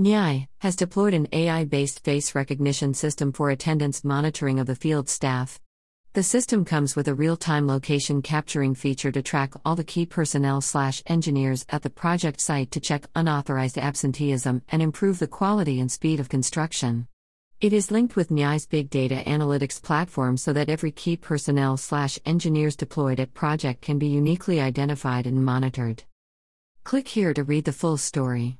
NHAI has deployed an AI based face recognition system for attendance monitoring of the field staff. The system comes with a real time location capturing feature to track all the key personnel slash engineers at the project site to check unauthorized absenteeism and improve the quality and speed of construction. It is linked with NHAI's big data analytics platform so that every key personnel slash engineers deployed at project can be uniquely identified and monitored. Click here to read the full story.